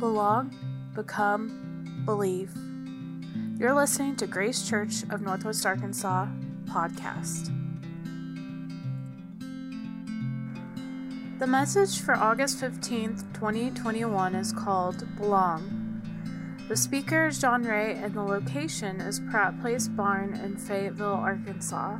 belong, become, believe. You're listening to Grace Church of Northwest Arkansas podcast. The message for August 15th, 2021 is called Belong. The speaker is John Ray, and the location is Pratt Place Barn in Fayetteville, Arkansas.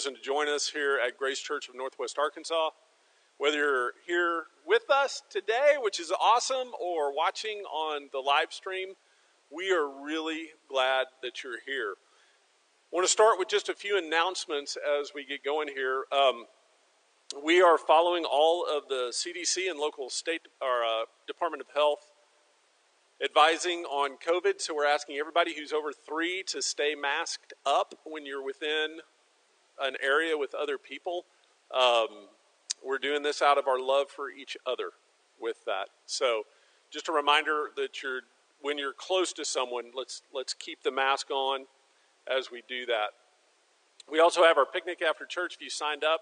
Chosen to join us here at Grace Church of Northwest Arkansas. Whether you're here with us today, which is awesome, or watching on the live stream, we are really glad that you're here. I want to start with just a few announcements as we get going here. Um, we are following all of the CDC and local state or uh, Department of Health advising on COVID. So we're asking everybody who's over three to stay masked up when you're within an area with other people. Um, we're doing this out of our love for each other with that. So just a reminder that you're when you're close to someone, let's let's keep the mask on as we do that. We also have our picnic after church. If you signed up,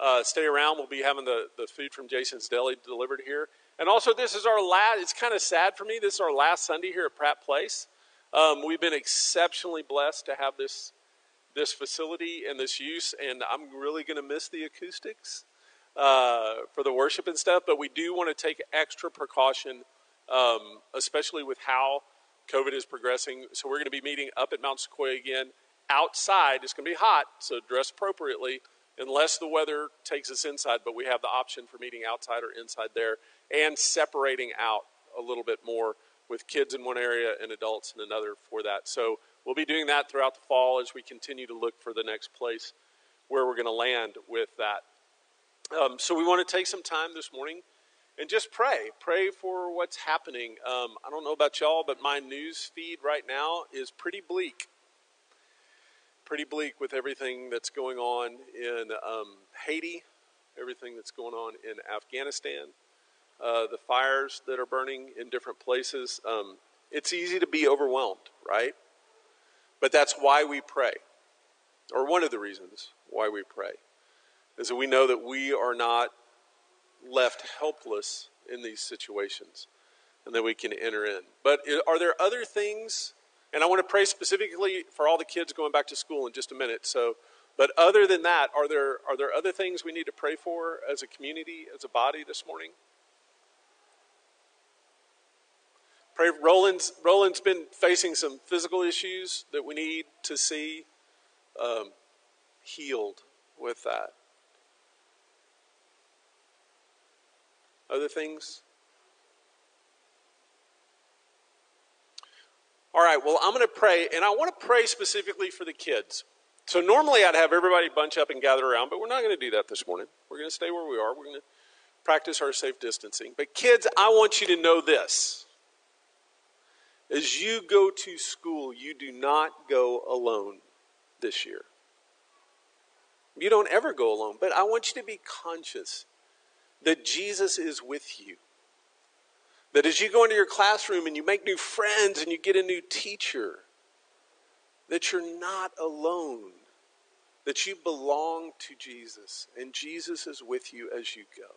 uh, stay around. We'll be having the, the food from Jason's Deli delivered here. And also, this is our last, it's kind of sad for me, this is our last Sunday here at Pratt Place. Um, we've been exceptionally blessed to have this, this facility and this use, and I'm really going to miss the acoustics uh, for the worship and stuff, but we do want to take extra precaution, um, especially with how COVID is progressing. So, we're going to be meeting up at Mount Sequoia again outside. It's going to be hot, so dress appropriately unless the weather takes us inside, but we have the option for meeting outside or inside there and separating out a little bit more with kids in one area and adults in another for that. So we'll be doing that throughout the fall as we continue to look for the next place where we're going to land with that. Um, so we want to take some time this morning and just pray. Pray for what's happening. Um, I don't know about y'all, but my news feed right now is pretty bleak. Pretty bleak with everything that's going on in um, Haiti, everything that's going on in Afghanistan uh, the fires that are burning in different places. Um, it's easy to be overwhelmed, right? But that's why we pray, or one of the reasons why we pray, is that we know that we are not left helpless in these situations and that we can enter in. But are there other things? And I want to pray specifically for all the kids going back to school in just a minute. So, but other than that, are there are there other things we need to pray for as a community, as a body this morning? Pray, Roland's, Roland's been facing some physical issues that we need to see um, healed with that. Other things? All right, well, I'm going to pray, and I want to pray specifically for the kids. So normally I'd have everybody bunch up and gather around, but we're not going to do that this morning. We're going to stay where we are. We're going to practice our safe distancing. But kids, I want you to know this. As you go to school, you do not go alone this year. You don't ever go alone, but I want you to be conscious that Jesus is with you. That as you go into your classroom and you make new friends and you get a new teacher, that you're not alone, that you belong to Jesus, and Jesus is with you as you go.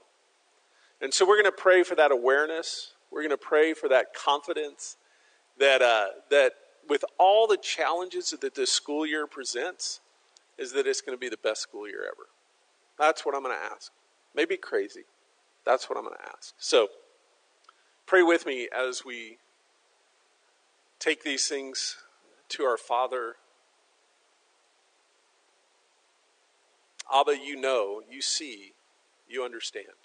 And so we're going to pray for that awareness We're going to pray for that confidence that, uh, that with all the challenges that this school year presents, is that it's going to be the best school year ever. That's what I'm going to ask. Maybe crazy. That's what I'm going to ask. So pray with me as we take these things to our Father. Abba, you know, you see, you understand.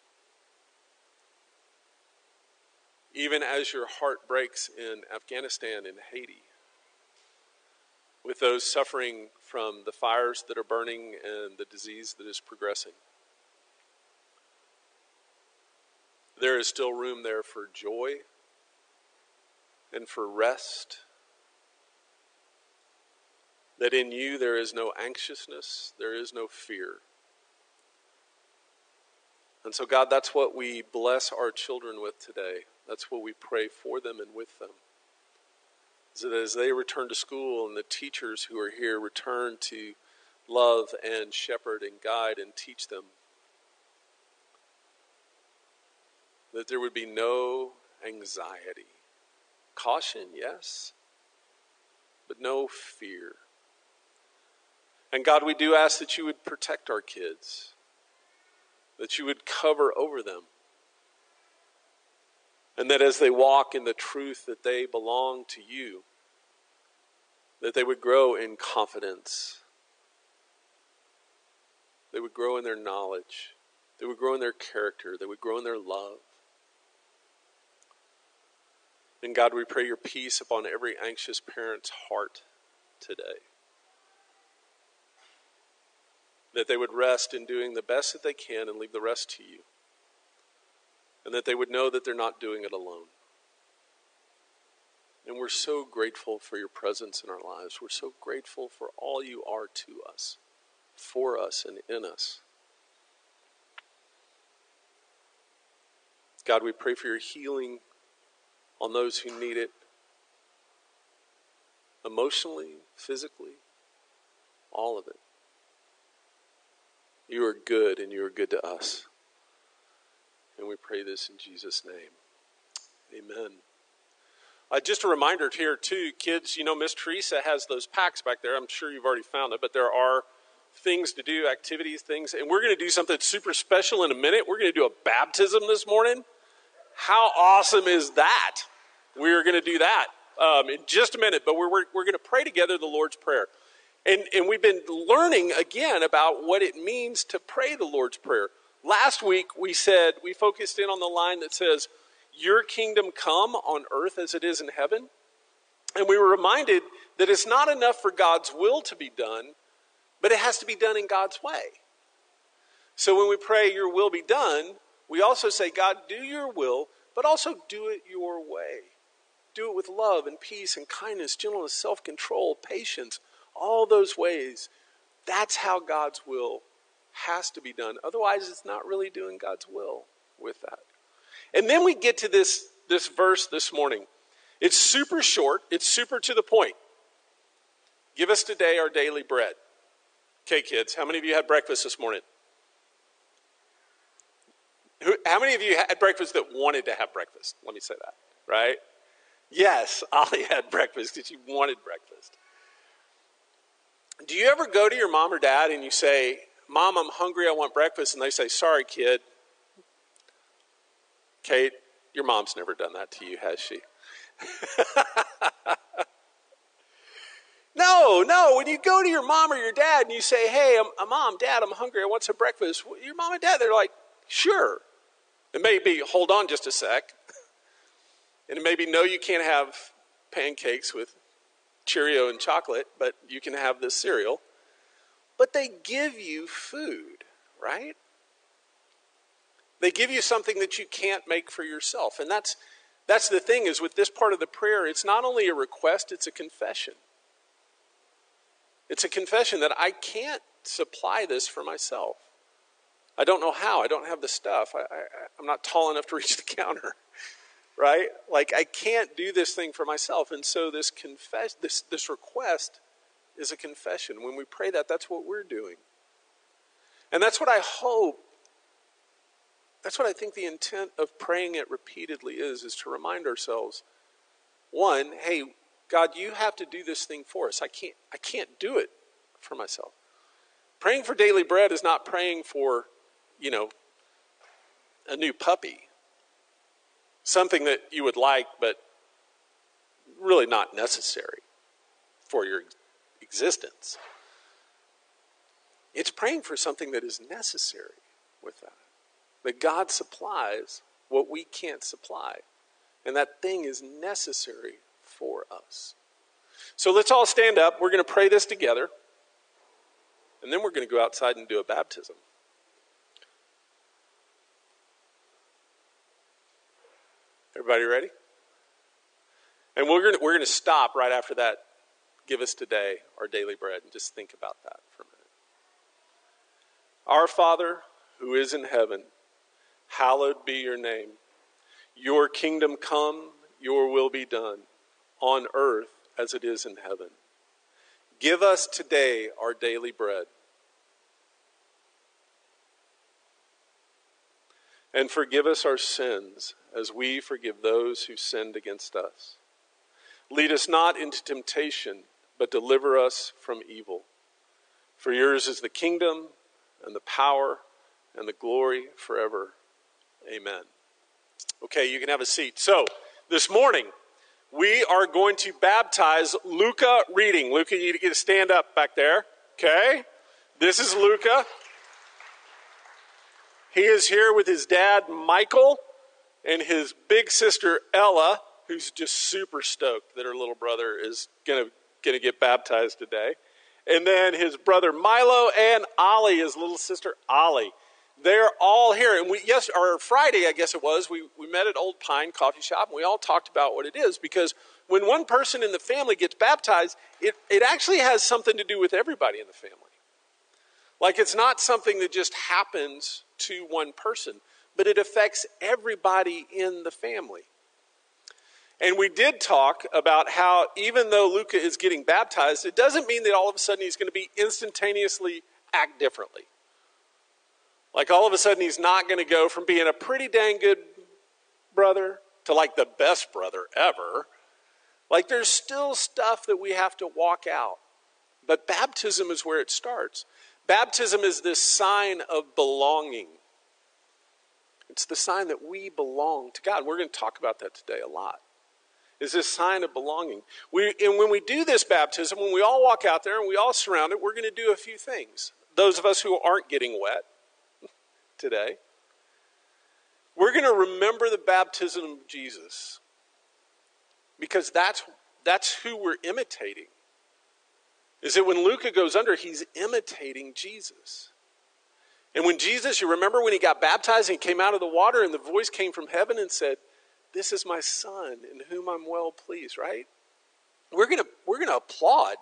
Even as your heart breaks in Afghanistan and Haiti, with those suffering from the fires that are burning and the disease that is progressing. There is still room there for joy and for rest. That in you there is no anxiousness, there is no fear. And so, God, that's what we bless our children with today. That's what we pray for them and with them. So that as they return to school and the teachers who are here return to love and shepherd and guide and teach them, that there would be no anxiety. Caution, yes, but no fear. And God, we do ask that you would protect our kids, that you would cover over them, and that as they walk in the truth that they belong to you, that they would grow in confidence, they would grow in their knowledge, they would grow in their character, they would grow in their love. And God, we pray your peace upon every anxious parent's heart today. That they would rest in doing the best that they can and leave the rest to you. And that they would know that they're not doing it alone. And we're so grateful for your presence in our lives. We're so grateful for all you are to us, for us, and in us. God, we pray for your healing on those who need it emotionally, physically, all of it. You are good and you are good to us. And we pray this in Jesus' name. Amen. Uh, just a reminder here, too, kids, you know, Miss Teresa has those packs back there. I'm sure you've already found it, but there are things to do, activities, things. And we're going to do something super special in a minute. We're going to do a baptism this morning. How awesome is that? We're going to do that um, in just a minute, but we're, we're, we're going to pray together the Lord's Prayer. And, and we've been learning again about what it means to pray the Lord's Prayer. Last week we said, we focused in on the line that says, Your kingdom come on earth as it is in heaven. And we were reminded that it's not enough for God's will to be done, but it has to be done in God's way. So when we pray, Your will be done, we also say, God, do your will, but also do it your way. Do it with love and peace and kindness, gentleness, self control, patience, all those ways. That's how God's will has to be done. Otherwise, it's not really doing God's will with that. And then we get to this, this verse this morning. It's super short, it's super to the point. Give us today our daily bread. Okay, kids, how many of you had breakfast this morning? how many of you had breakfast that wanted to have breakfast? Let me say that, right? Yes, Ollie had breakfast because she wanted breakfast. Do you ever go to your mom or dad and you say, Mom, I'm hungry, I want breakfast, and they say, Sorry, kid. Kate, your mom's never done that to you, has she? no, no. When you go to your mom or your dad and you say, Hey, I'm, mom, dad, I'm hungry, I want some breakfast, your mom and dad, they're like, Sure. It may be, hold on just a sec. And it may be, no, you can't have pancakes with Cheerio and chocolate, but you can have this cereal. But they give you food, right? They give you something that you can't make for yourself. And that's, that's the thing is with this part of the prayer, it's not only a request, it's a confession. It's a confession that I can't supply this for myself. I don't know how. I don't have the stuff. I, I'm not tall enough to reach the counter right? Like I can't do this thing for myself. And so this confess this this request is a confession. When we pray that, that's what we're doing. And that's what I hope that's what I think the intent of praying it repeatedly is, is to remind ourselves, one, hey, God, you have to do this thing for us. I can't, I can't do it for myself. Praying for daily bread is not praying for, you know, a new puppy. Something that you would like, but really not necessary for your existence. It's praying for something that is necessary with that. That God supplies what we can't supply. And that thing is necessary for us. So let's all stand up. We're going to pray this together. And then we're going to go outside and do a baptism. Everybody ready? And we're going to, we're going to stop right after that. Give us today our daily bread and just think about that for a minute. Our Father, who is in heaven, hallowed be your name. Your kingdom come, your will be done, on earth as it is in heaven. Give us today our daily bread. And forgive us our sins as we forgive those who sinned against us. Lead us not into temptation, but deliver us from evil. For yours is the kingdom and the power and the glory forever. Amen. Okay, you can have a seat. So, this morning, we are going to baptize Luca Reading. Luca, you get to stand up back there. Okay? This is Luca. He is here with his dad, Michael, and his big sister, Ella, who's just super stoked that her little brother is going to get baptized today and then his brother Milo and Ollie, his little sister Ollie. They're all here. And we, yes, or Friday, I guess it was, we, we met at Old Pine Coffee Shop and we all talked about what it is because when one person in the family gets baptized, it, it actually has something to do with everybody in the family. Like it's not something that just happens to one person, but it affects everybody in the family. And we did talk about how even though Luca is getting baptized, it doesn't mean that all of a sudden he's going to be instantaneously act differently. Like all of a sudden he's not going to go from being a pretty dang good brother to like the best brother ever. Like there's still stuff that we have to walk out. But baptism is where it starts. Baptism is this sign of belonging. It's the sign that we belong to God. We're going to talk about that today a lot is this sign of belonging. We, and when we do this baptism, when we all walk out there and we all surround it, we're going to do a few things. Those of us who aren't getting wet today, we're going to remember the baptism of Jesus because that's, that's who we're imitating. Is that when Luca goes under, he's imitating Jesus. And when Jesus, you remember when he got baptized and he came out of the water and the voice came from heaven and said, this is my son in whom I'm well pleased, right? We're going to we're going to applaud.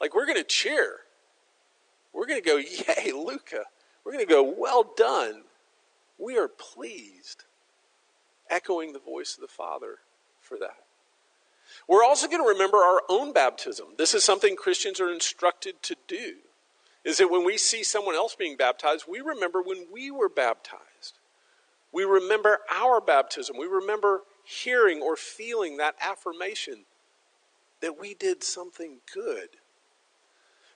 Like we're going to cheer. We're going to go, "Yay, Luca." We're going to go, "Well done." We are pleased. Echoing the voice of the Father for that. We're also going to remember our own baptism. This is something Christians are instructed to do. Is that when we see someone else being baptized, we remember when we were baptized. We remember our baptism. We remember hearing or feeling that affirmation that we did something good.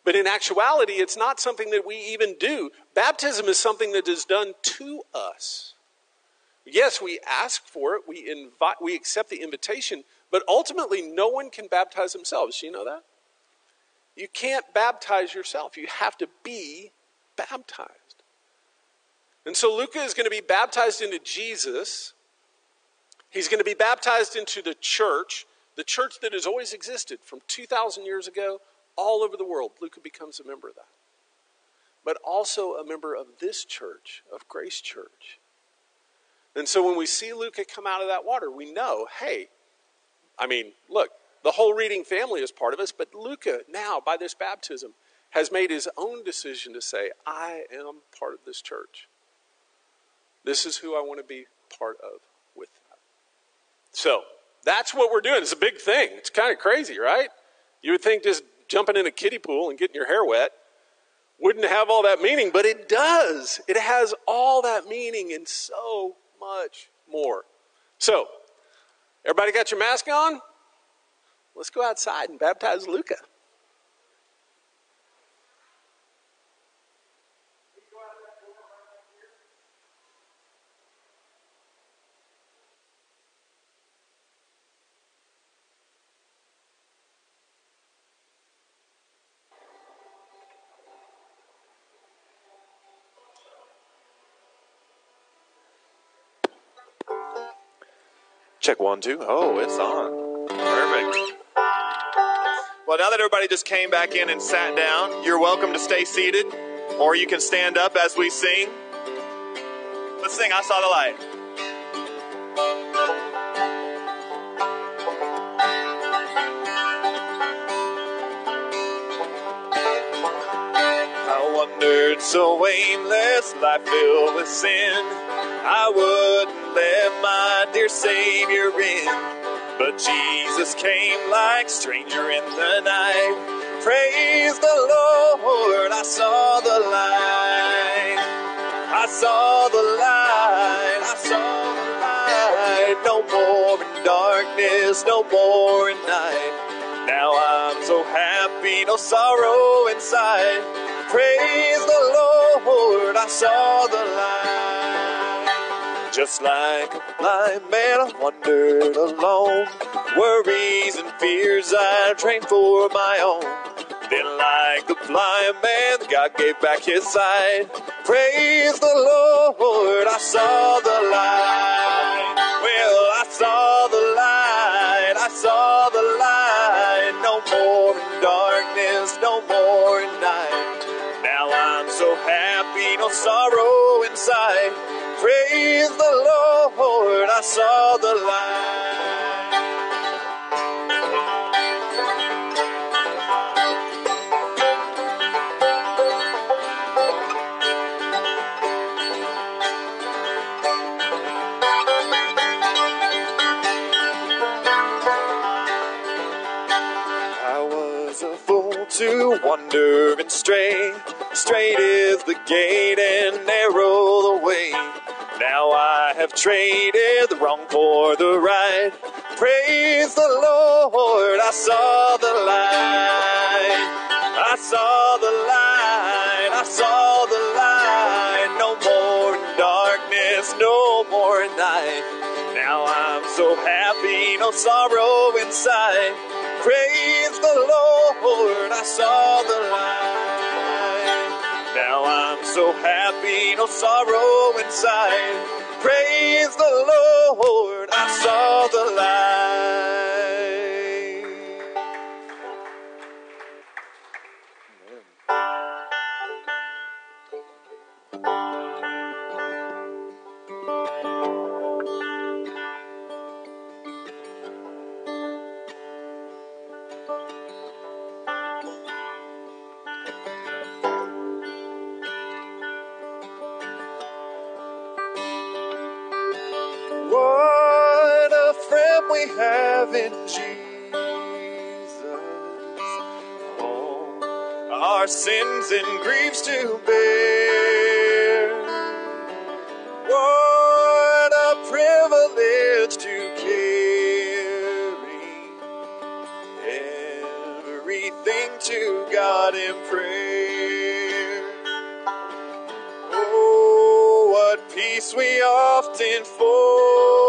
But in actuality, it's not something that we even do. Baptism is something that is done to us. Yes, we ask for it, we, invite, we accept the invitation, but ultimately, no one can baptize themselves. Do You know that? You can't baptize yourself, you have to be baptized. And so Luca is going to be baptized into Jesus. He's going to be baptized into the church, the church that has always existed from 2,000 years ago all over the world. Luca becomes a member of that. But also a member of this church, of Grace Church. And so when we see Luca come out of that water, we know, hey, I mean, look, the whole reading family is part of us, but Luca now, by this baptism, has made his own decision to say, I am part of this church. This is who I want to be part of with that. So that's what we're doing. It's a big thing. It's kind of crazy, right? You would think just jumping in a kiddie pool and getting your hair wet wouldn't have all that meaning, but it does. It has all that meaning and so much more. So, everybody got your mask on? Let's go outside and baptize Luca. Check one, two. Oh, it's on. Perfect. Well, now that everybody just came back in and sat down, you're welcome to stay seated, or you can stand up as we sing. Let's sing I Saw the Light. I wandered so aimless, life filled with sin. I wouldn't let my dear Savior in. But Jesus came like stranger in the night. Praise the Lord, I saw the light. I saw the light, I saw the light. No more in darkness, no more in night. Now I'm so happy, no sorrow inside. Praise the Lord, I saw the light. Just like a blind man, I wandered alone. Worries and fears I trained for my own. Then, like the blind man, God gave back his sight. Praise the Lord, I saw the light. Well, I saw the light, I saw the light. No more in darkness, no more in night. Now I'm so happy, no sorrow inside. Praise the Lord, I saw the light. I was a fool to wander and stray. Straight is the gate and narrow I have traded the wrong for the right. Praise the Lord, I saw the light. I saw the light, I saw the light. No more darkness, no more night. Now I'm so happy, no sorrow inside. Praise the Lord, I saw the light. Now I'm so happy, no sorrow inside. Praise the Lord, in Jesus. All our sins and griefs to bear. What a privilege to carry everything to God in prayer. Oh, what peace we often forfeit.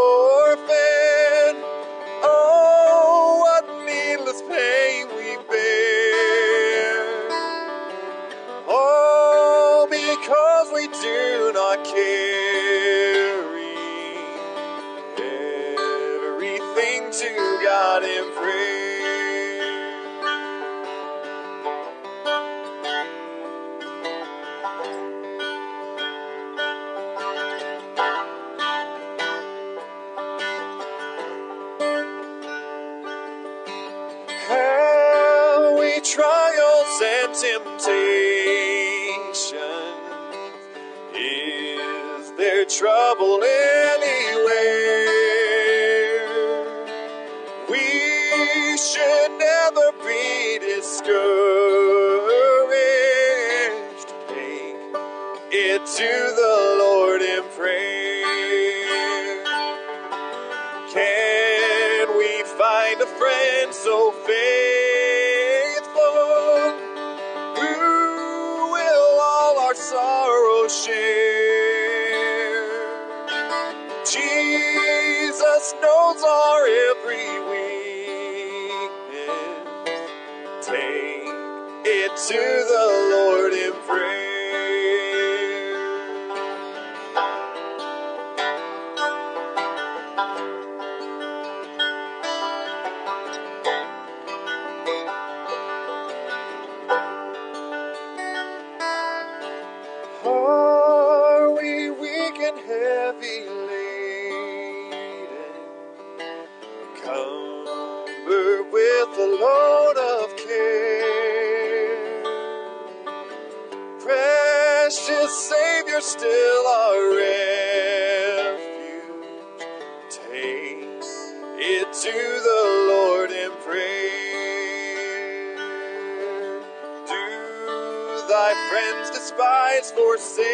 Friends despise, forsake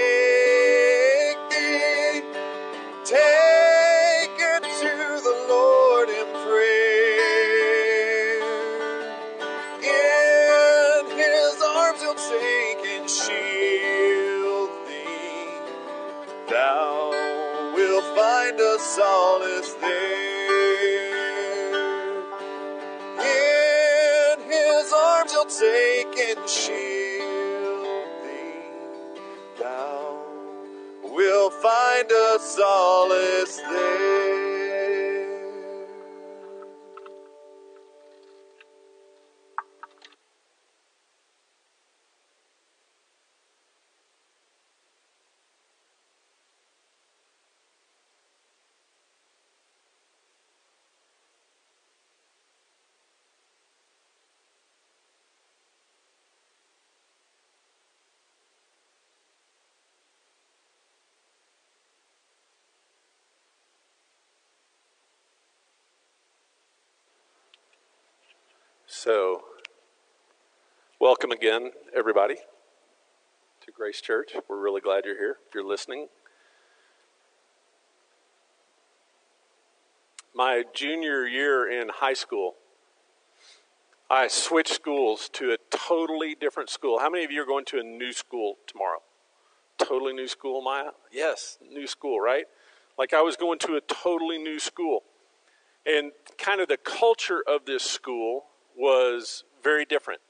thee? Take So, welcome again, everybody, to Grace Church. We're really glad you're here. If you're listening, my junior year in high school, I switched schools to a totally different school. How many of you are going to a new school tomorrow? Totally new school, Maya? Yes, new school, right? Like I was going to a totally new school. And kind of the culture of this school was very different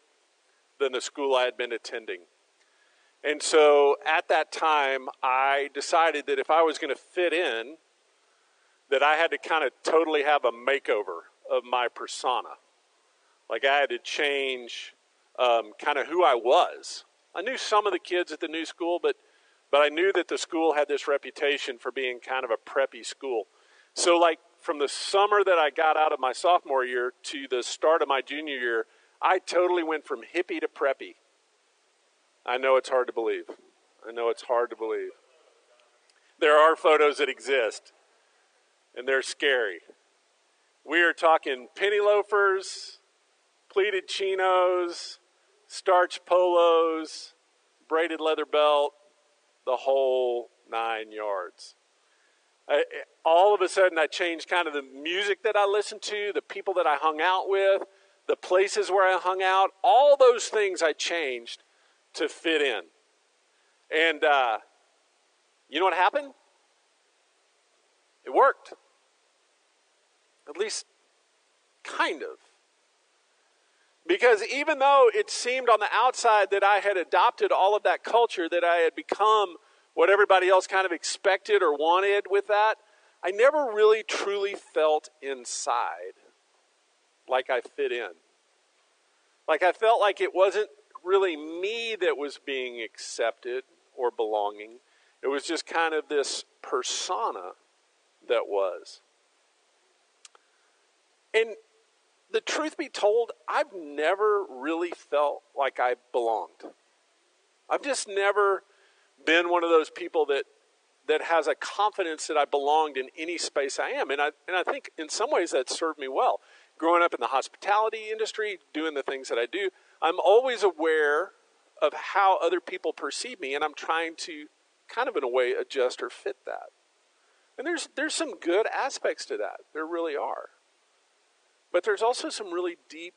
than the school I had been attending. And so at that time, I decided that if I was going to fit in, that I had to kind of totally have a makeover of my persona. Like I had to change um, kind of who I was. I knew some of the kids at the new school, but but I knew that the school had this reputation for being kind of a preppy school. So like from the summer that I got out of my sophomore year to the start of my junior year, I totally went from hippie to preppy. I know it's hard to believe. I know it's hard to believe. There are photos that exist, and they're scary. We are talking penny loafers, pleated chinos, starch polos, braided leather belt, the whole nine yards. All of a sudden, I changed kind of the music that I listened to, the people that I hung out with, the places where I hung out. All those things I changed to fit in. And uh, you know what happened? It worked. At least, kind of. Because even though it seemed on the outside that I had adopted all of that culture, that I had become what everybody else kind of expected or wanted with that, I never really truly felt inside like I fit in. Like I felt like it wasn't really me that was being accepted or belonging. It was just kind of this persona that was. And the truth be told, I've never really felt like I belonged. I've just never been one of those people that that has a confidence that I belonged in any space I am. And I and I think in some ways that served me well. Growing up in the hospitality industry, doing the things that I do, I'm always aware of how other people perceive me and I'm trying to kind of in a way adjust or fit that. And there's there's some good aspects to that. There really are. But there's also some really deep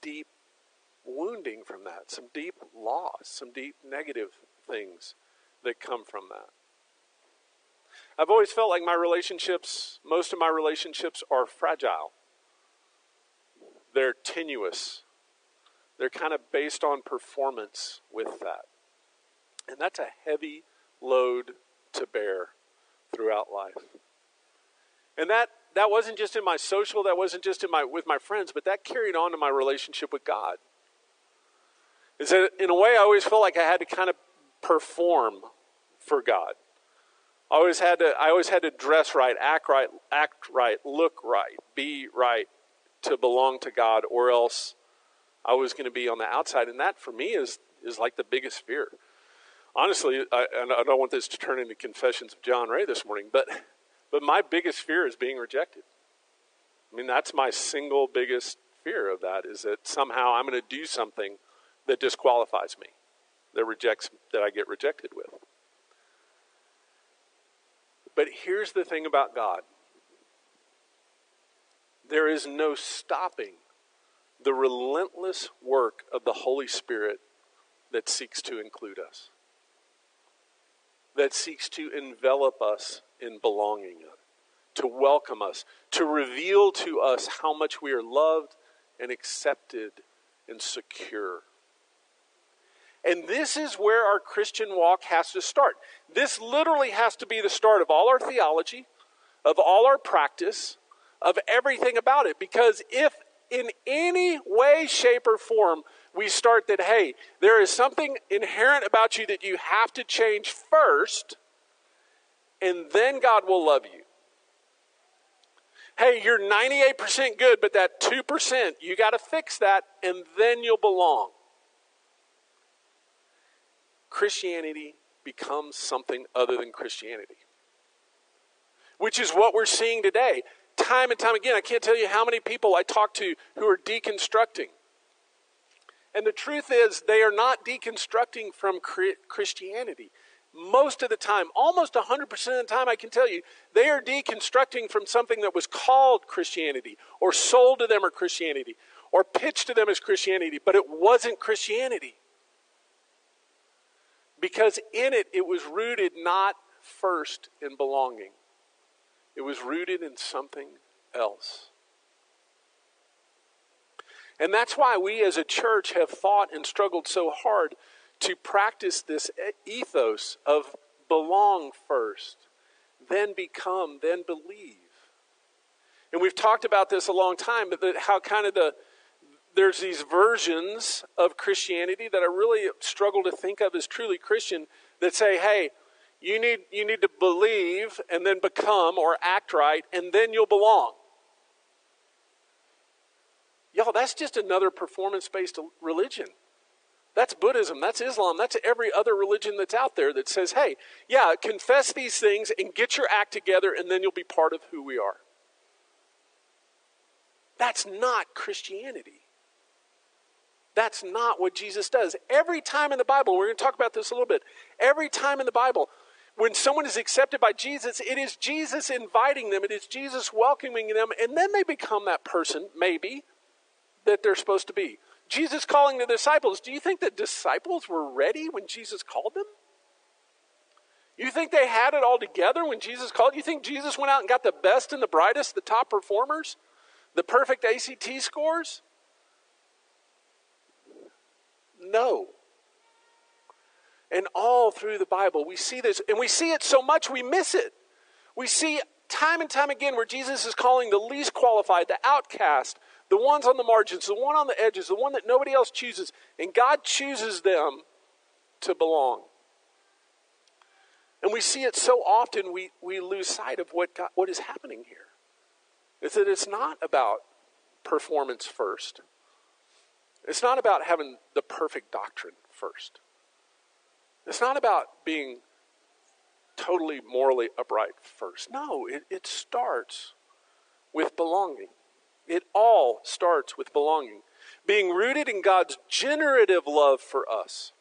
deep wounding from that, some deep loss, some deep negative things that come from that. I've always felt like my relationships, most of my relationships are fragile. They're tenuous. They're kind of based on performance with that. And that's a heavy load to bear throughout life. And that that wasn't just in my social, that wasn't just in my with my friends, but that carried on to my relationship with God. Is that in a way I always felt like I had to kind of perform for God. I always had to I always had to dress right, act right, act right, look right, be right to belong to God or else I was going to be on the outside and that for me is is like the biggest fear. Honestly, I, I don't want this to turn into confessions of John Ray this morning, but but my biggest fear is being rejected. I mean, that's my single biggest fear of that is that somehow I'm going to do something that disqualifies me, that rejects that I get rejected with. But here's the thing about God there is no stopping the relentless work of the Holy Spirit that seeks to include us, that seeks to envelop us in belonging, to welcome us, to reveal to us how much we are loved and accepted and secure. And this is where our Christian walk has to start. This literally has to be the start of all our theology, of all our practice, of everything about it. Because if in any way, shape, or form we start that, hey, there is something inherent about you that you have to change first, and then God will love you. Hey, you're 98% good, but that 2%, you got to fix that, and then you'll belong. Christianity becomes something other than Christianity. Which is what we're seeing today. Time and time again, I can't tell you how many people I talk to who are deconstructing. And the truth is, they are not deconstructing from Christianity. Most of the time, almost 100% of the time, I can tell you, they are deconstructing from something that was called Christianity, or sold to them as Christianity, or pitched to them as Christianity, but it wasn't Christianity because in it, it was rooted not first in belonging, it was rooted in something else. And that's why we as a church have fought and struggled so hard to practice this ethos of belong first, then become, then believe. And we've talked about this a long time, but how kind of the there's these versions of Christianity that I really struggle to think of as truly Christian that say, hey, you need, you need to believe and then become or act right, and then you'll belong. Y'all, that's just another performance based religion. That's Buddhism, that's Islam, that's every other religion that's out there that says, hey, yeah, confess these things and get your act together, and then you'll be part of who we are. That's not Christianity. That's not what Jesus does. Every time in the Bible, we're going to talk about this a little bit. Every time in the Bible, when someone is accepted by Jesus, it is Jesus inviting them, it is Jesus welcoming them, and then they become that person, maybe, that they're supposed to be. Jesus calling the disciples. Do you think the disciples were ready when Jesus called them? You think they had it all together when Jesus called? You think Jesus went out and got the best and the brightest, the top performers, the perfect ACT scores? No. And all through the Bible, we see this, and we see it so much we miss it. We see time and time again where Jesus is calling the least qualified, the outcast, the ones on the margins, the one on the edges, the one that nobody else chooses, and God chooses them to belong. And we see it so often we, we lose sight of what, God, what is happening here. Is that it's not about performance first. It's not about having the perfect doctrine first. It's not about being totally morally upright first. No, it, it starts with belonging. It all starts with belonging. Being rooted in God's generative love for us.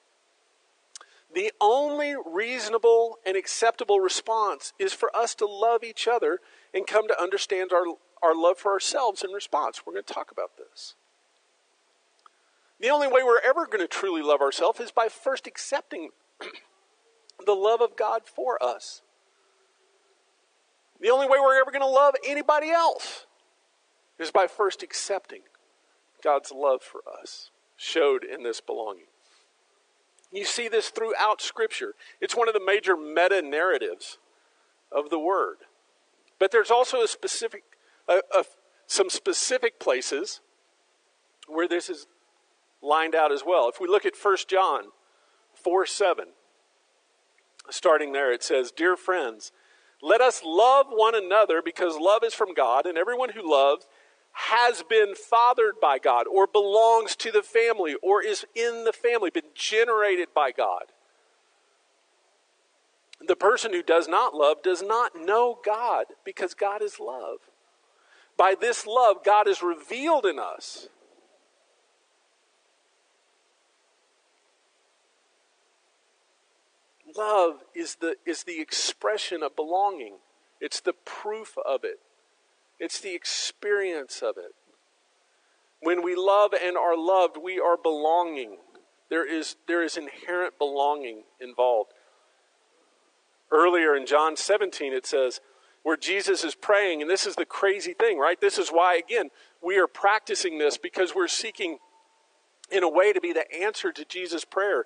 the only reasonable and acceptable response is for us to love each other and come to understand our, our love for ourselves in response. We're going to talk about this. The only way we're ever going to truly love ourselves is by first accepting the love of God for us. The only way we're ever going to love anybody else is by first accepting God's love for us, showed in this belonging. You see this throughout Scripture. It's one of the major meta narratives of the Word. But there's also a specific, a, a, some specific places where this is lined out as well. If we look at 1 John 4 7, starting there, it says, Dear friends, let us love one another because love is from God, and everyone who loves has been fathered by God, or belongs to the family, or is in the family, been generated by God. The person who does not love does not know God because God is love. By this love, God is revealed in us. Love is the, is the expression of belonging, it's the proof of it, it's the experience of it. When we love and are loved, we are belonging. There is, there is inherent belonging involved. Earlier in John 17, it says, where Jesus is praying, and this is the crazy thing, right? This is why, again, we are practicing this because we're seeking, in a way, to be the answer to Jesus' prayer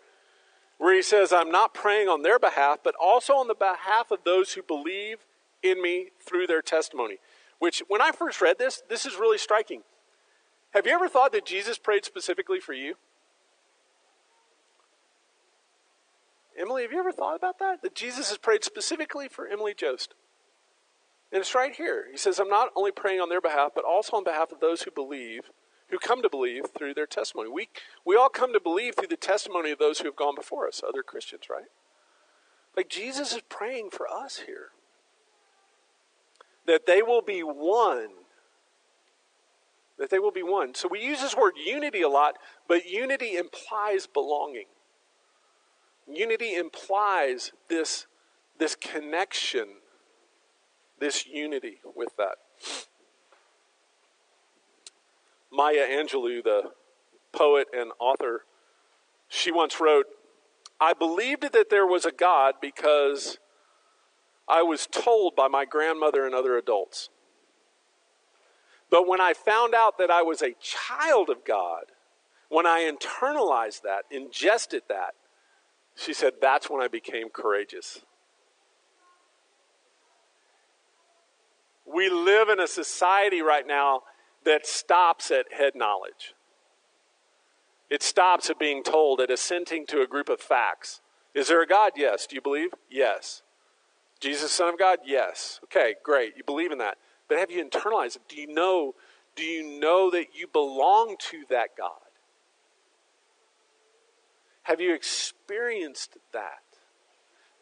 where he says, I'm not praying on their behalf, but also on the behalf of those who believe in me through their testimony. Which, when I first read this, this is really striking. Have you ever thought that Jesus prayed specifically for you? Emily, have you ever thought about that? That Jesus has prayed specifically for Emily Jost. And it's right here. He says, I'm not only praying on their behalf, but also on behalf of those who believe who come to believe through their testimony. We, we all come to believe through the testimony of those who have gone before us, other Christians, right? Like Jesus is praying for us here. That they will be one. That they will be one. So we use this word unity a lot, but unity implies belonging. Unity implies this, this connection, this unity with that. Maya Angelou, the poet and author, she once wrote, I believed that there was a God because I was told by my grandmother and other adults. But when I found out that I was a child of God, when I internalized that, ingested that, she said, that's when I became courageous. We live in a society right now that stops at head knowledge. It stops at being told, at assenting to a group of facts. Is there a God? Yes. Do you believe? Yes. Jesus, Son of God? Yes. Okay, great. You believe in that. But have you internalized it? Do you know, do you know that you belong to that God? Have you experienced that?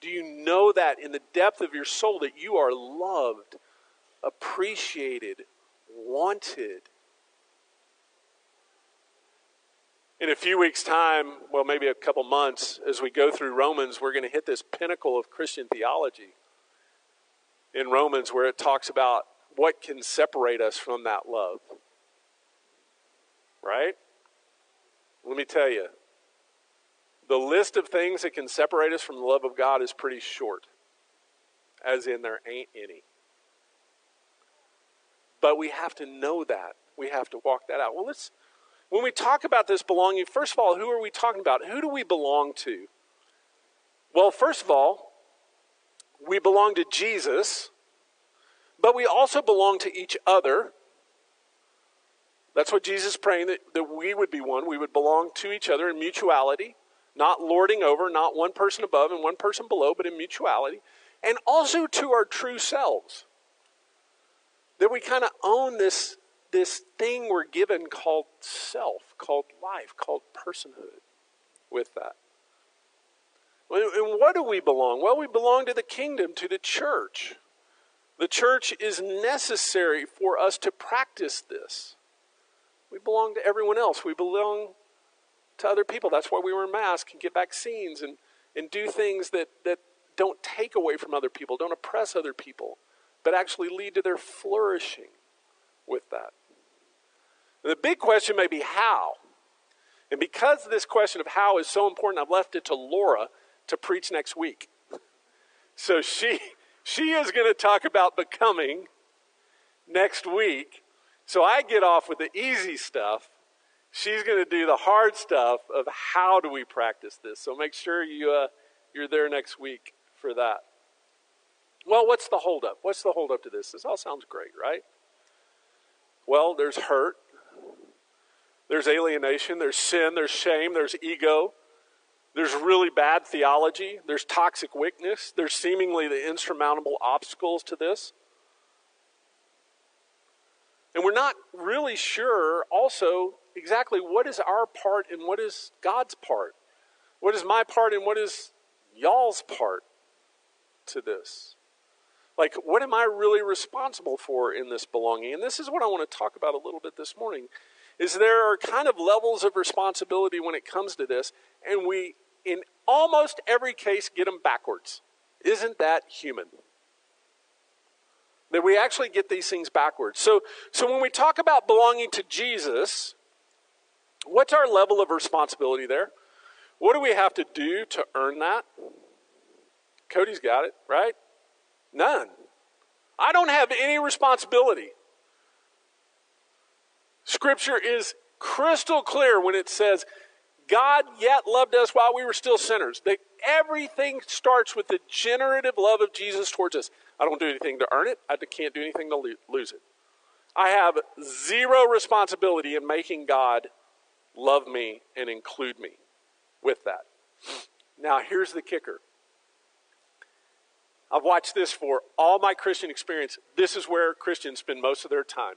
Do you know that in the depth of your soul that you are loved, appreciated, wanted. In a few weeks' time, well, maybe a couple months, as we go through Romans, we're going to hit this pinnacle of Christian theology in Romans where it talks about what can separate us from that love. Right? Let me tell you, the list of things that can separate us from the love of God is pretty short, as in, there ain't any. But we have to know that. We have to walk that out. Well, let's, when we talk about this belonging, first of all, who are we talking about? Who do we belong to? Well, first of all, we belong to Jesus, but we also belong to each other. That's what Jesus is praying that, that we would be one. We would belong to each other in mutuality, not lording over, not one person above and one person below, but in mutuality, and also to our true selves that we kind of own this, this thing we're given called self, called life, called personhood with that. And what do we belong? Well, we belong to the kingdom, to the church. The church is necessary for us to practice this. We belong to everyone else. We belong to other people. That's why we wear masks and get vaccines and, and do things that, that don't take away from other people, don't oppress other people, but actually lead to their flourishing with that. And the big question may be how. And because this question of how is so important, I've left it to Laura to preach next week. So she she is going to talk about becoming next week. So I get off with the easy stuff. She's going to do the hard stuff of how do we practice this. So make sure you uh, you're there next week for that. Well, what's the holdup? What's the holdup to this? This all sounds great, right? Well, there's hurt, there's alienation, there's sin, there's shame, there's ego, there's really bad theology, there's toxic weakness, there's seemingly the insurmountable obstacles to this. And we're not really sure also exactly what is our part and what is God's part. What is my part and what is y'all's part to this? Like, what am I really responsible for in this belonging? And this is what I want to talk about a little bit this morning. Is there are kind of levels of responsibility when it comes to this, and we, in almost every case, get them backwards. Isn't that human? That we actually get these things backwards. So, so when we talk about belonging to Jesus, what's our level of responsibility there? What do we have to do to earn that? Cody's got it, right? None. I don't have any responsibility. Scripture is crystal clear when it says, God yet loved us while we were still sinners. That everything starts with the generative love of Jesus towards us. I don't do anything to earn it, I can't do anything to lose it. I have zero responsibility in making God love me and include me with that. Now, here's the kicker I've watched this for all my Christian experience. This is where Christians spend most of their time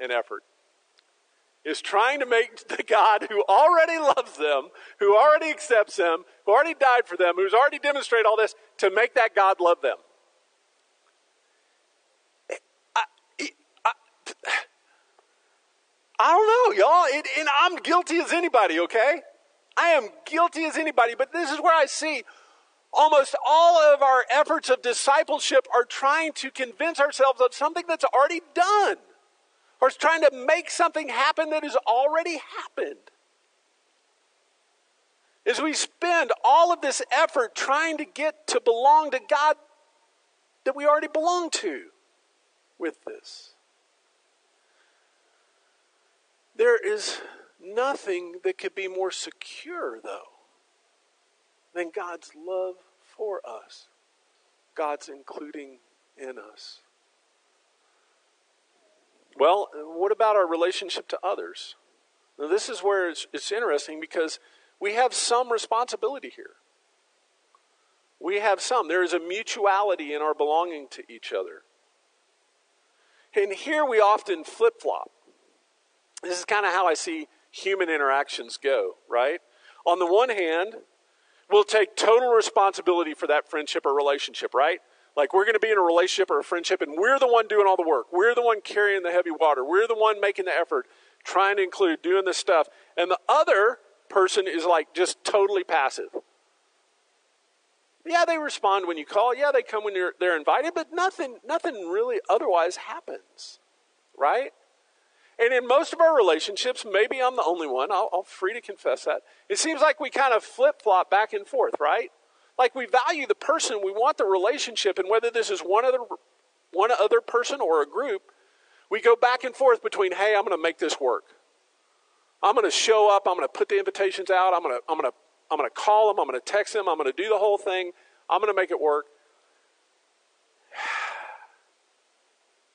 and effort. Is trying to make the God who already loves them, who already accepts them, who already died for them, who's already demonstrated all this, to make that God love them. I, I, I don't know, y'all. It, and I'm guilty as anybody, okay? I am guilty as anybody, but this is where I see almost all of our efforts of discipleship are trying to convince ourselves of something that's already done, or it's trying to make something happen that has already happened. As we spend all of this effort trying to get to belong to God that we already belong to with this. There is nothing that could be more secure, though, than God's love for us, God's including in us. Well, what about our relationship to others? Now, this is where it's, it's interesting because we have some responsibility here. We have some. There is a mutuality in our belonging to each other. And here we often flip flop. This is kind of how I see human interactions go, right? On the one hand, we'll take total responsibility for that friendship or relationship, right? Like we're going to be in a relationship or a friendship and we're the one doing all the work. We're the one carrying the heavy water. We're the one making the effort, trying to include, doing the stuff. And the other person is like just totally passive. Yeah, they respond when you call. Yeah, they come when they're invited, but nothing, nothing really otherwise happens, right? And in most of our relationships, maybe I'm the only one, I'll, I'll free to confess that. It seems like we kind of flip flop back and forth, right? Like we value the person, we want the relationship, and whether this is one other, one other person or a group, we go back and forth between, hey, I'm going to make this work. I'm going to show up. I'm going to put the invitations out. I'm going to, I'm going to, I'm going to call them. I'm going to text them. I'm going to do the whole thing. I'm going to make it work.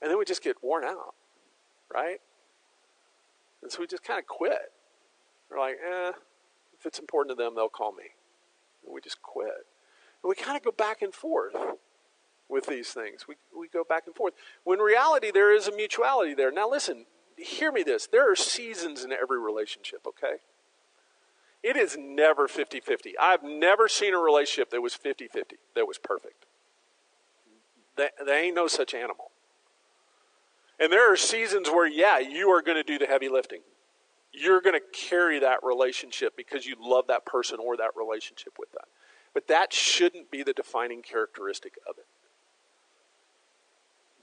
And then we just get worn out, right? And so we just kind of quit. We're like, eh, if it's important to them, they'll call me. And we just quit. And we kind of go back and forth with these things. We, we go back and forth. When reality, there is a mutuality there. Now, listen, hear me this. There are seasons in every relationship, okay? It is never 50 50. I've never seen a relationship that was 50 50, that was perfect. There ain't no such animal. And there are seasons where, yeah, you are going to do the heavy lifting. You're going to carry that relationship because you love that person or that relationship with that. But that shouldn't be the defining characteristic of it.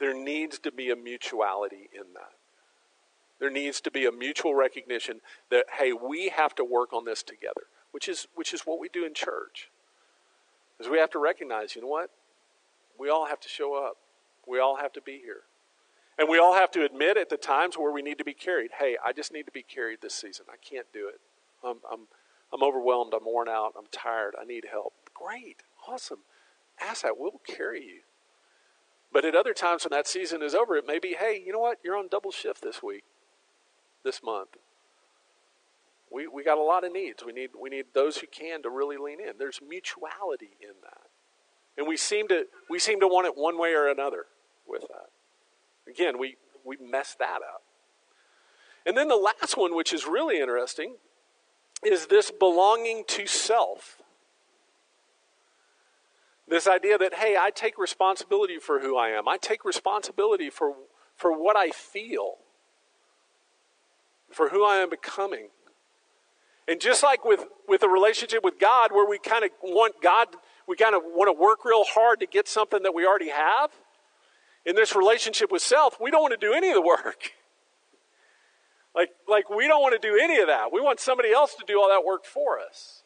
There needs to be a mutuality in that. There needs to be a mutual recognition that, hey, we have to work on this together, which is, which is what we do in church. Is we have to recognize, you know what? We all have to show up. We all have to be here. And we all have to admit at the times where we need to be carried, hey, I just need to be carried this season. I can't do it. I'm, I'm, I'm overwhelmed. I'm worn out. I'm tired. I need help. Great. Awesome. Ask that. We'll carry you. But at other times when that season is over, it may be, hey, you know what? You're on double shift this week, this month. We, we got a lot of needs. We need, we need those who can to really lean in. There's mutuality in that. And we seem to, we seem to want it one way or another with that. Again, we, we mess that up. And then the last one, which is really interesting, is this belonging to self. This idea that, hey, I take responsibility for who I am. I take responsibility for, for what I feel, for who I am becoming. And just like with, with a relationship with God, where we kind of want God, we kind of want to work real hard to get something that we already have, in this relationship with self, we don't want to do any of the work. Like, like we don't want to do any of that. We want somebody else to do all that work for us.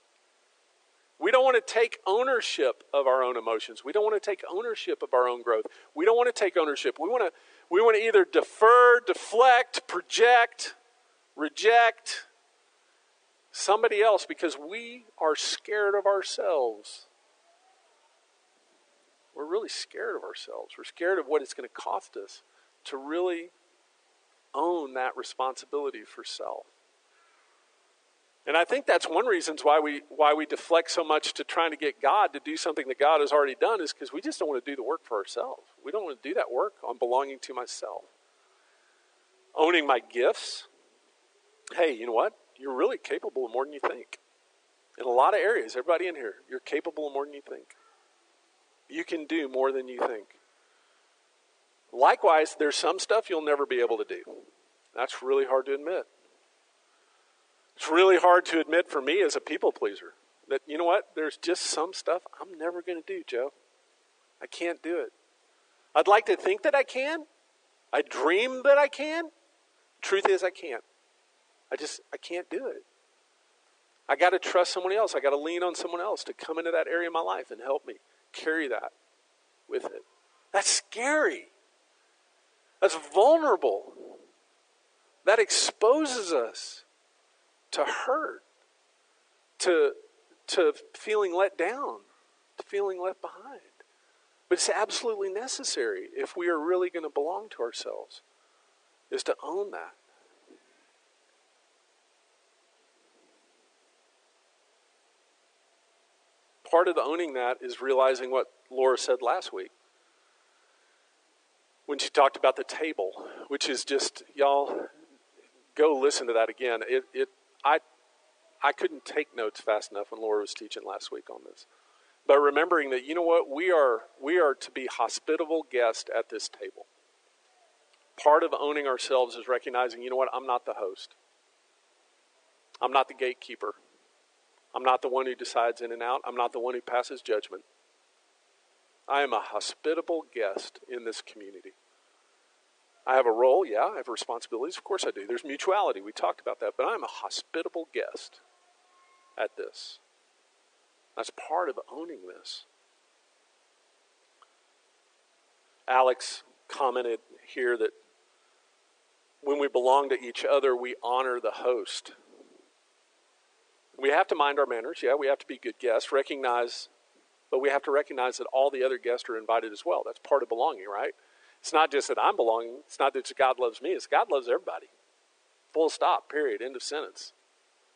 We don't want to take ownership of our own emotions. We don't want to take ownership of our own growth. We don't want to take ownership. We want to, we want to either defer, deflect, project, reject somebody else because we are scared of ourselves. We're really scared of ourselves. We're scared of what it's going to cost us to really own that responsibility for self. And I think that's one reason why we why we deflect so much to trying to get God to do something that God has already done is because we just don't want to do the work for ourselves. We don't want to do that work on belonging to myself. Owning my gifts. Hey, you know what? You're really capable of more than you think. In a lot of areas, everybody in here, you're capable of more than you think. You can do more than you think. Likewise, there's some stuff you'll never be able to do. That's really hard to admit. It's really hard to admit for me as a people pleaser that, you know what, there's just some stuff I'm never going to do, Joe. I can't do it. I'd like to think that I can. I dream that I can. Truth is, I can't. I just, I can't do it. I got to trust someone else. I got to lean on someone else to come into that area of my life and help me carry that with it. That's scary. That's vulnerable. That exposes us to hurt, to, to feeling let down, to feeling left behind. But it's absolutely necessary if we are really going to belong to ourselves, is to own that. Part of the owning that is realizing what Laura said last week when she talked about the table, which is just, y'all, go listen to that again. It, it, I, I couldn't take notes fast enough when Laura was teaching last week on this. But remembering that, you know what, we are, we are to be hospitable guests at this table. Part of owning ourselves is recognizing, you know what, I'm not the host. I'm not the gatekeeper. I'm not the one who decides in and out. I'm not the one who passes judgment. I am a hospitable guest in this community. I have a role, yeah, I have responsibilities, of course I do. There's mutuality, we talked about that, but I'm a hospitable guest at this. That's part of owning this. Alex commented here that when we belong to each other, we honor the host. We have to mind our manners, yeah, we have to be good guests, recognize but we have to recognize that all the other guests are invited as well. That's part of belonging, right? It's not just that I'm belonging. It's not that God loves me. It's God loves everybody. Full stop, period, end of sentence.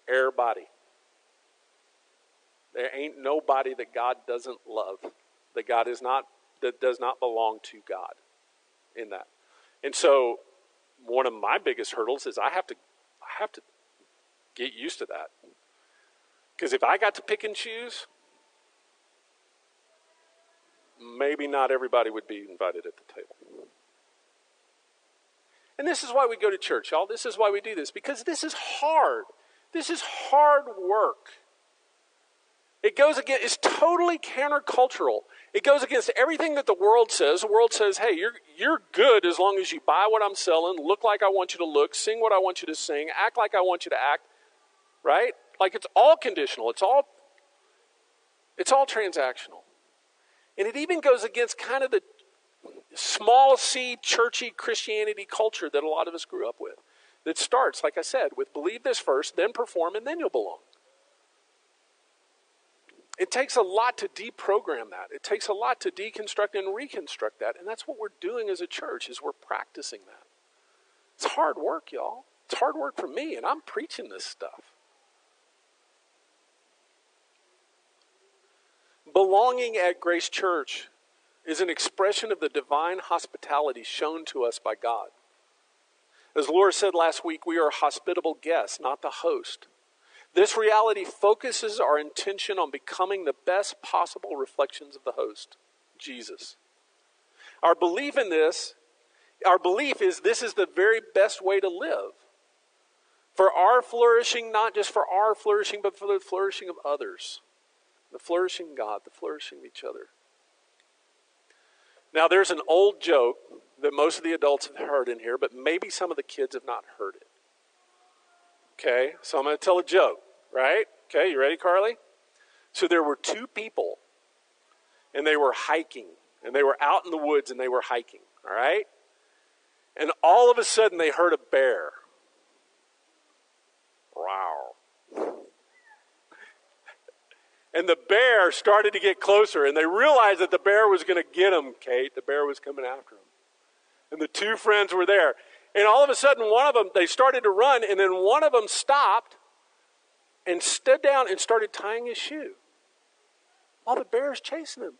Everybody. There ain't nobody that God doesn't love, that God is not, that does not belong to God in that. And so one of my biggest hurdles is I have to, I have to get used to that. Because if I got to pick and choose, maybe not everybody would be invited at the table. And this is why we go to church, y'all. This is why we do this, because this is hard. This is hard work. It goes against, it's totally countercultural. It goes against everything that the world says. The world says, hey, you're, you're good as long as you buy what I'm selling, look like I want you to look, sing what I want you to sing, act like I want you to act, right? Like it's all conditional. It's all, it's all transactional. And it even goes against kind of the small c churchy Christianity culture that a lot of us grew up with. That starts, like I said, with believe this first, then perform, and then you'll belong. It takes a lot to deprogram that. It takes a lot to deconstruct and reconstruct that. And that's what we're doing as a church is we're practicing that. It's hard work, y'all. It's hard work for me, and I'm preaching this stuff. Belonging at Grace Church is an expression of the divine hospitality shown to us by God. As Laura said last week, we are hospitable guests, not the host. This reality focuses our intention on becoming the best possible reflections of the host, Jesus. Our belief in this, our belief is this is the very best way to live. For our flourishing, not just for our flourishing, but for the flourishing of others. The flourishing God, the flourishing of each other. Now, there's an old joke that most of the adults have heard in here, but maybe some of the kids have not heard it. Okay, so I'm going to tell a joke right? Okay, you ready, Carly? So there were two people, and they were hiking, and they were out in the woods and they were hiking, all right? And all of a sudden they heard a bear. And the bear started to get closer, and they realized that the bear was going to get them, Kate. The bear was coming after them. And the two friends were there. And all of a sudden, one of them, they started to run, and then one of them stopped and stood down and started tying his shoe while the bear is chasing him.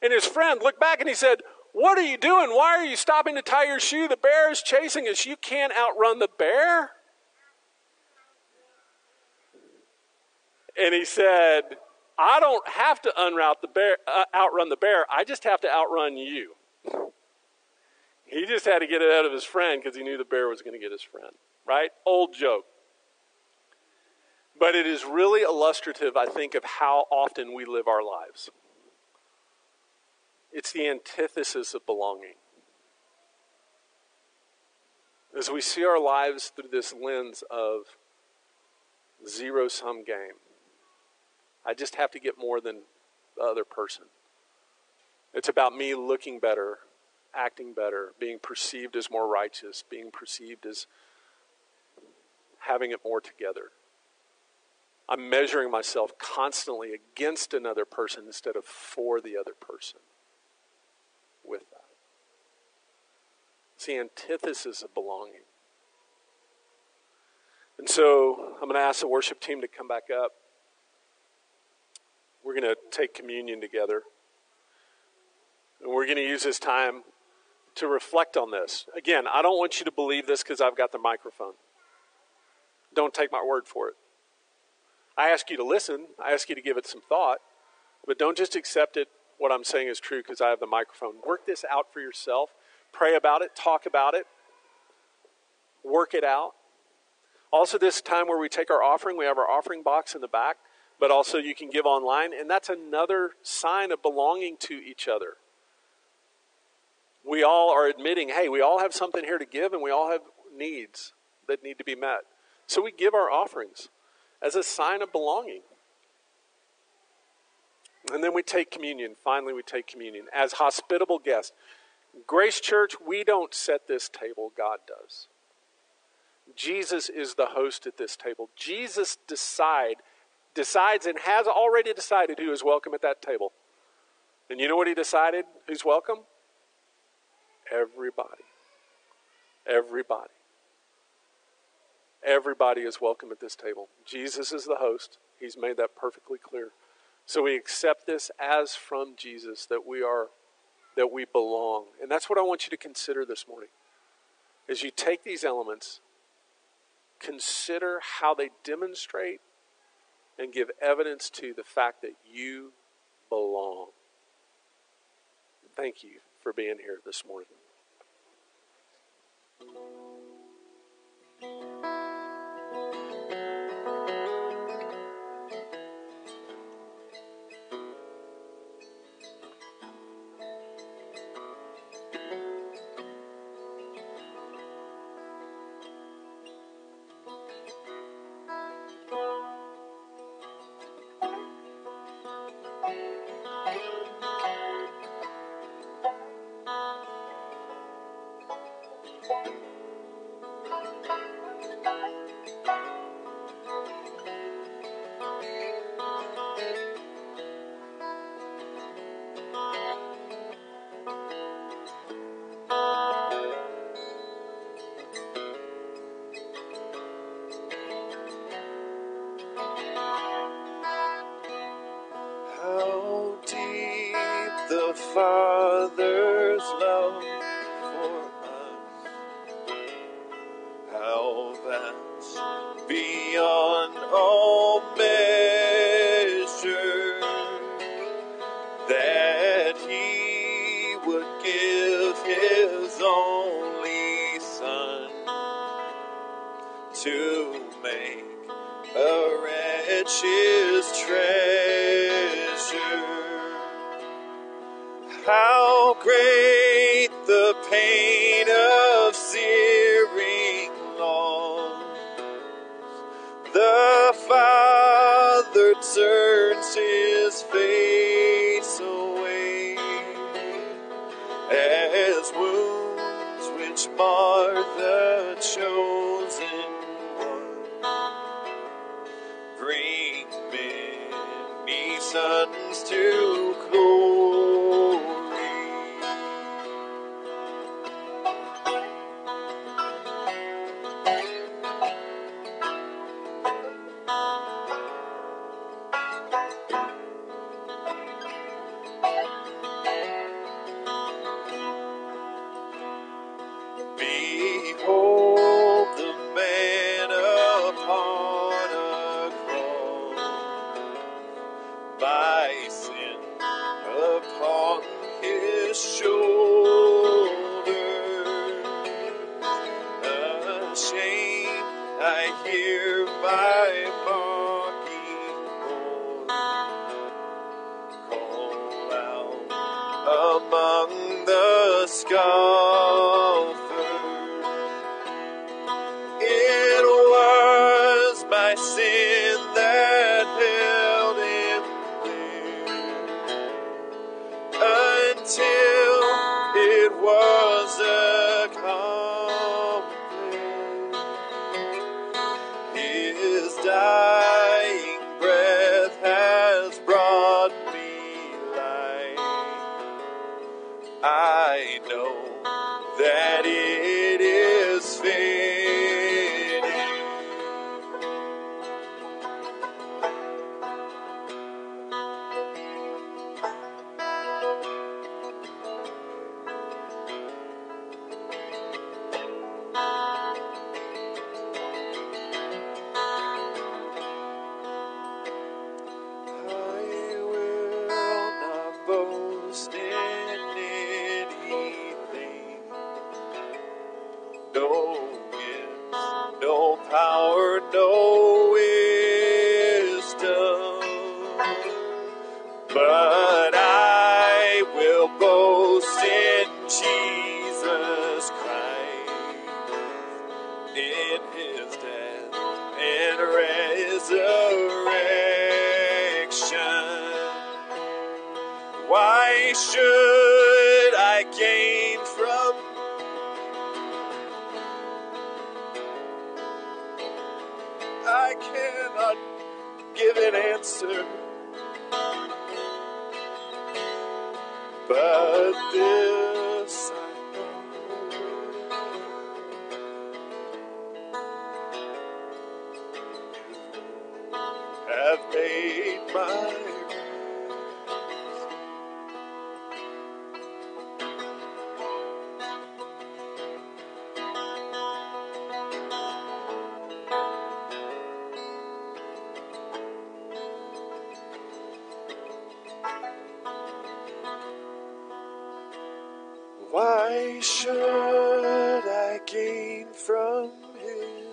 And his friend looked back and he said, What are you doing? Why are you stopping to tie your shoe? The bear is chasing us. You can't outrun the bear. And he said, I don't have to unroute the bear, uh, outrun the bear. I just have to outrun you. He just had to get it out of his friend because he knew the bear was going to get his friend. Right? Old joke. But it is really illustrative, I think, of how often we live our lives. It's the antithesis of belonging. As we see our lives through this lens of zero sum game, I just have to get more than the other person. It's about me looking better, acting better, being perceived as more righteous, being perceived as having it more together. I'm measuring myself constantly against another person instead of for the other person with that. It's the antithesis of belonging. And so I'm going to ask the worship team to come back up. We're going to take communion together. And we're going to use this time to reflect on this. Again, I don't want you to believe this because I've got the microphone. Don't take my word for it. I ask you to listen, I ask you to give it some thought, but don't just accept it, what I'm saying is true because I have the microphone. Work this out for yourself. Pray about it, talk about it, work it out. Also, this time where we take our offering, we have our offering box in the back, but also you can give online, and that's another sign of belonging to each other. We all are admitting, hey, we all have something here to give, and we all have needs that need to be met. So we give our offerings as a sign of belonging. And then we take communion. Finally, we take communion as hospitable guests. Grace Church, we don't set this table, God does. Jesus is the host at this table. Jesus decide, decides and has already decided who is welcome at that table. And you know what he decided? Who's welcome? Everybody. Everybody. Everybody is welcome at this table. Jesus is the host. He's made that perfectly clear. So we accept this as from Jesus that we are that we belong. And that's what I want you to consider this morning. As you take these elements, consider how they demonstrate and give evidence to the fact that you belong. Thank you for being here this morning. mother's love. till it was.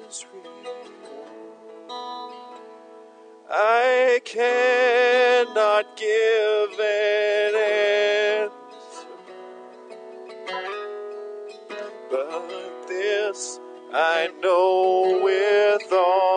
is real. I cannot give an answer, but this I know with all.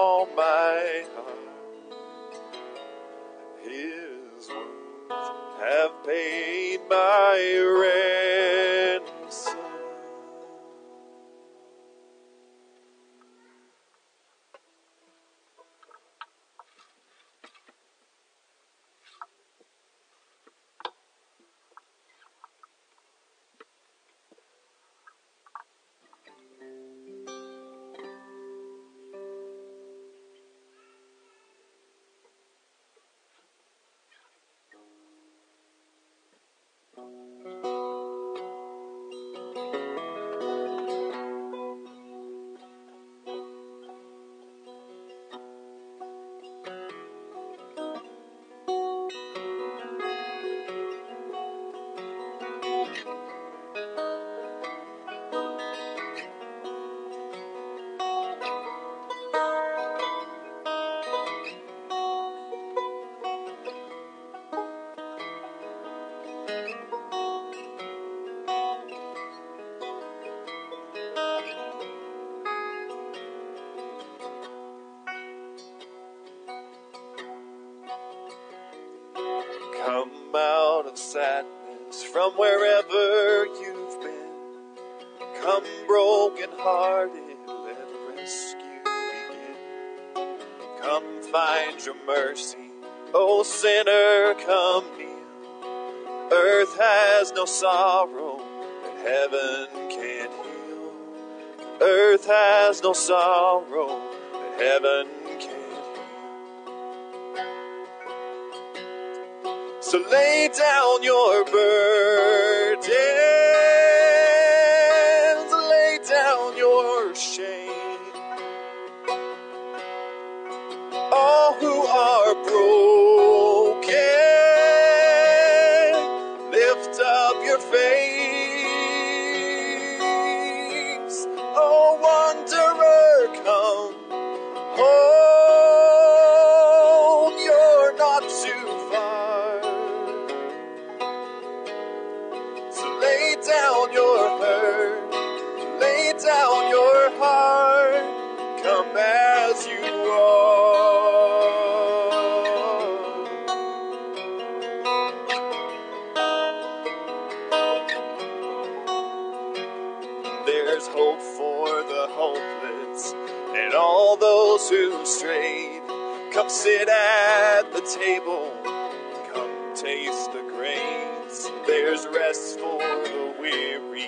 sorrow that heaven can't heal. So lay down your burden.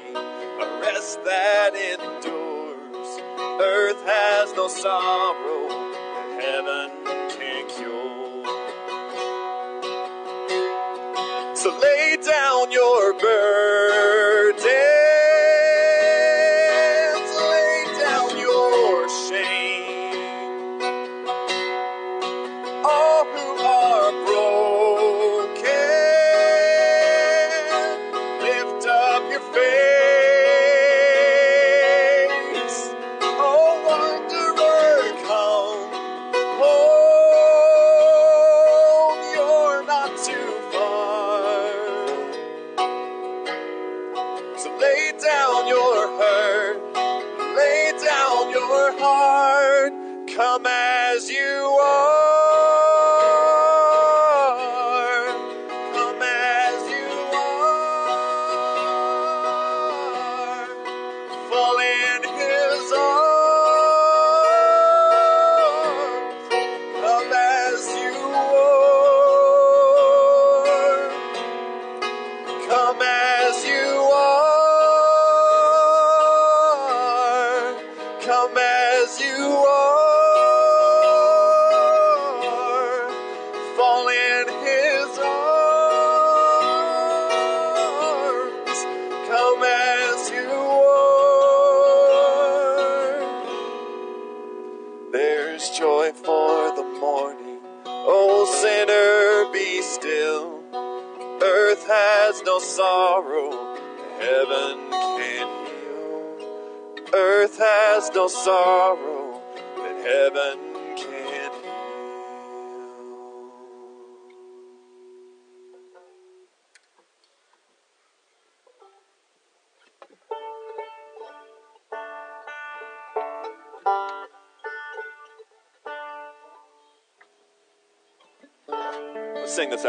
a rest that endures. Earth has no sorrow. and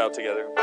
out together.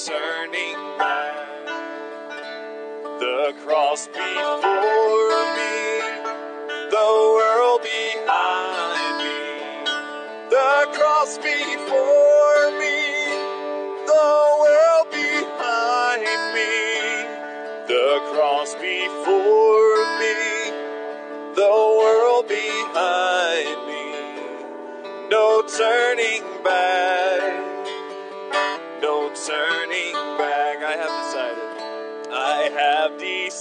concerning life. The cross before me, the world behind me, the cross before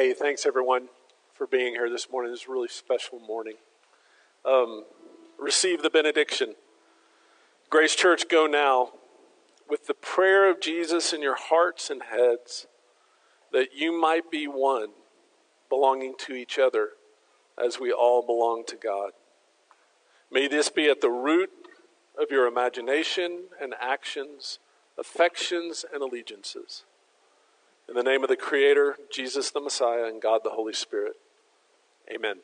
Hey, thanks everyone for being here this morning. This is a really special morning. Um, receive the benediction. Grace Church, go now with the prayer of Jesus in your hearts and heads that you might be one, belonging to each other as we all belong to God. May this be at the root of your imagination and actions, affections and allegiances. In the name of the Creator, Jesus the Messiah, and God the Holy Spirit. Amen.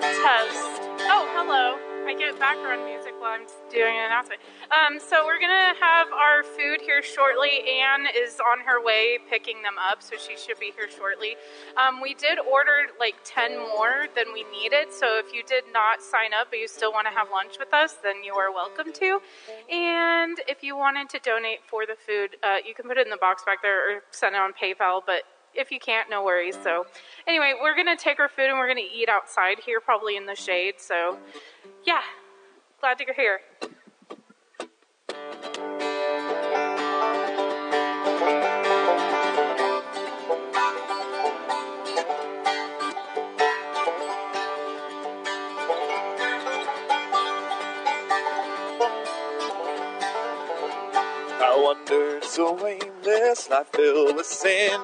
Test. Oh, hello. I get background music while I'm doing an announcement. Um, so we're gonna have our food here shortly. Anne is on her way picking them up, so she should be here shortly. Um, we did order like ten more than we needed, so if you did not sign up but you still want to have lunch with us, then you are welcome to. And if you wanted to donate for the food, uh, you can put it in the box back there or send it on PayPal. But if you can't, no worries. So, anyway, we're gonna take our food and we're gonna eat outside here, probably in the shade. So, yeah, glad you're here. I wonder so aimless, life filled with sin.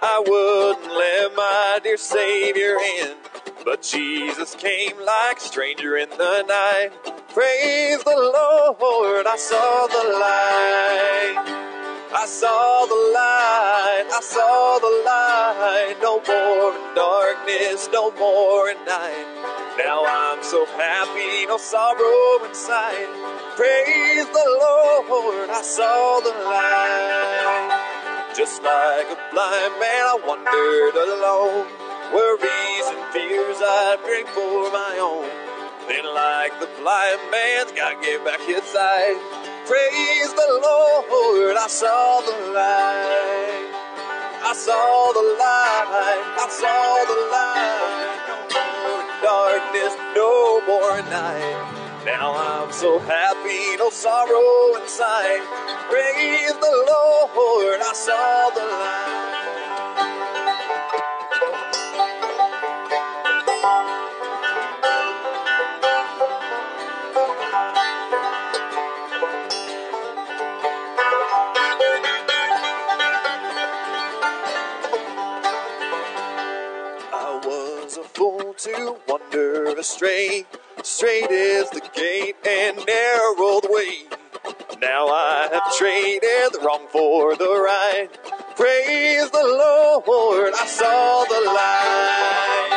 I wouldn't let my dear Savior in. But Jesus came like a stranger in the night. Praise the Lord, I saw the light. I saw the light, I saw the light. No more in darkness, no more in night. Now I'm so happy, no sorrow inside. Praise the Lord, I saw the light. Just like a blind man, I wandered alone. Worries and fears I'd bring for my own. Then, like the blind man's God gave back his sight. Praise the Lord, I saw the light. I saw the light, I saw the light. No more darkness, no more night. Now I'm so happy, no sorrow inside. Praise the Lord, I saw the light. To wander astray. Straight is the gate and narrow the way. Now I have traded the wrong for the right. Praise the Lord, I saw the light.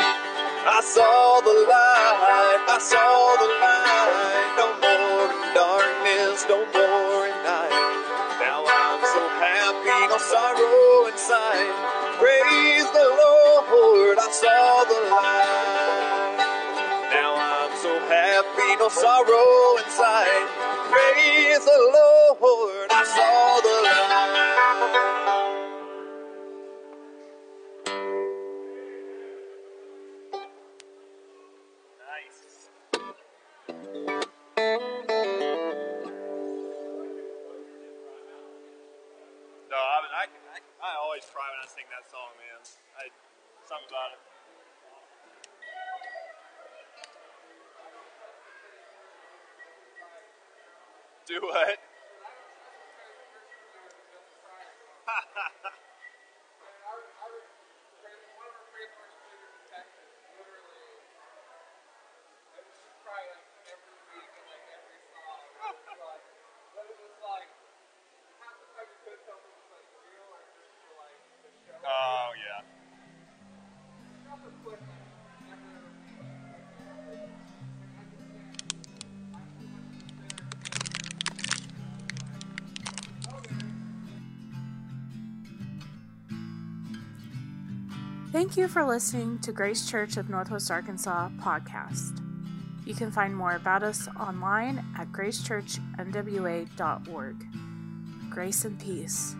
I saw the light, I saw the light. No more in darkness, no more in night. Now I'm so happy, no sorrow inside. Praise the Lord, I saw the light. No sorrow inside. Praise the Lord, I saw the light. No, I, I, I, I always cry when I sing that song, man. I, something about it. Do what? Thank you for listening to Grace Church of Northwest Arkansas podcast. You can find more about us online at gracechurchnwa.org. Grace and peace.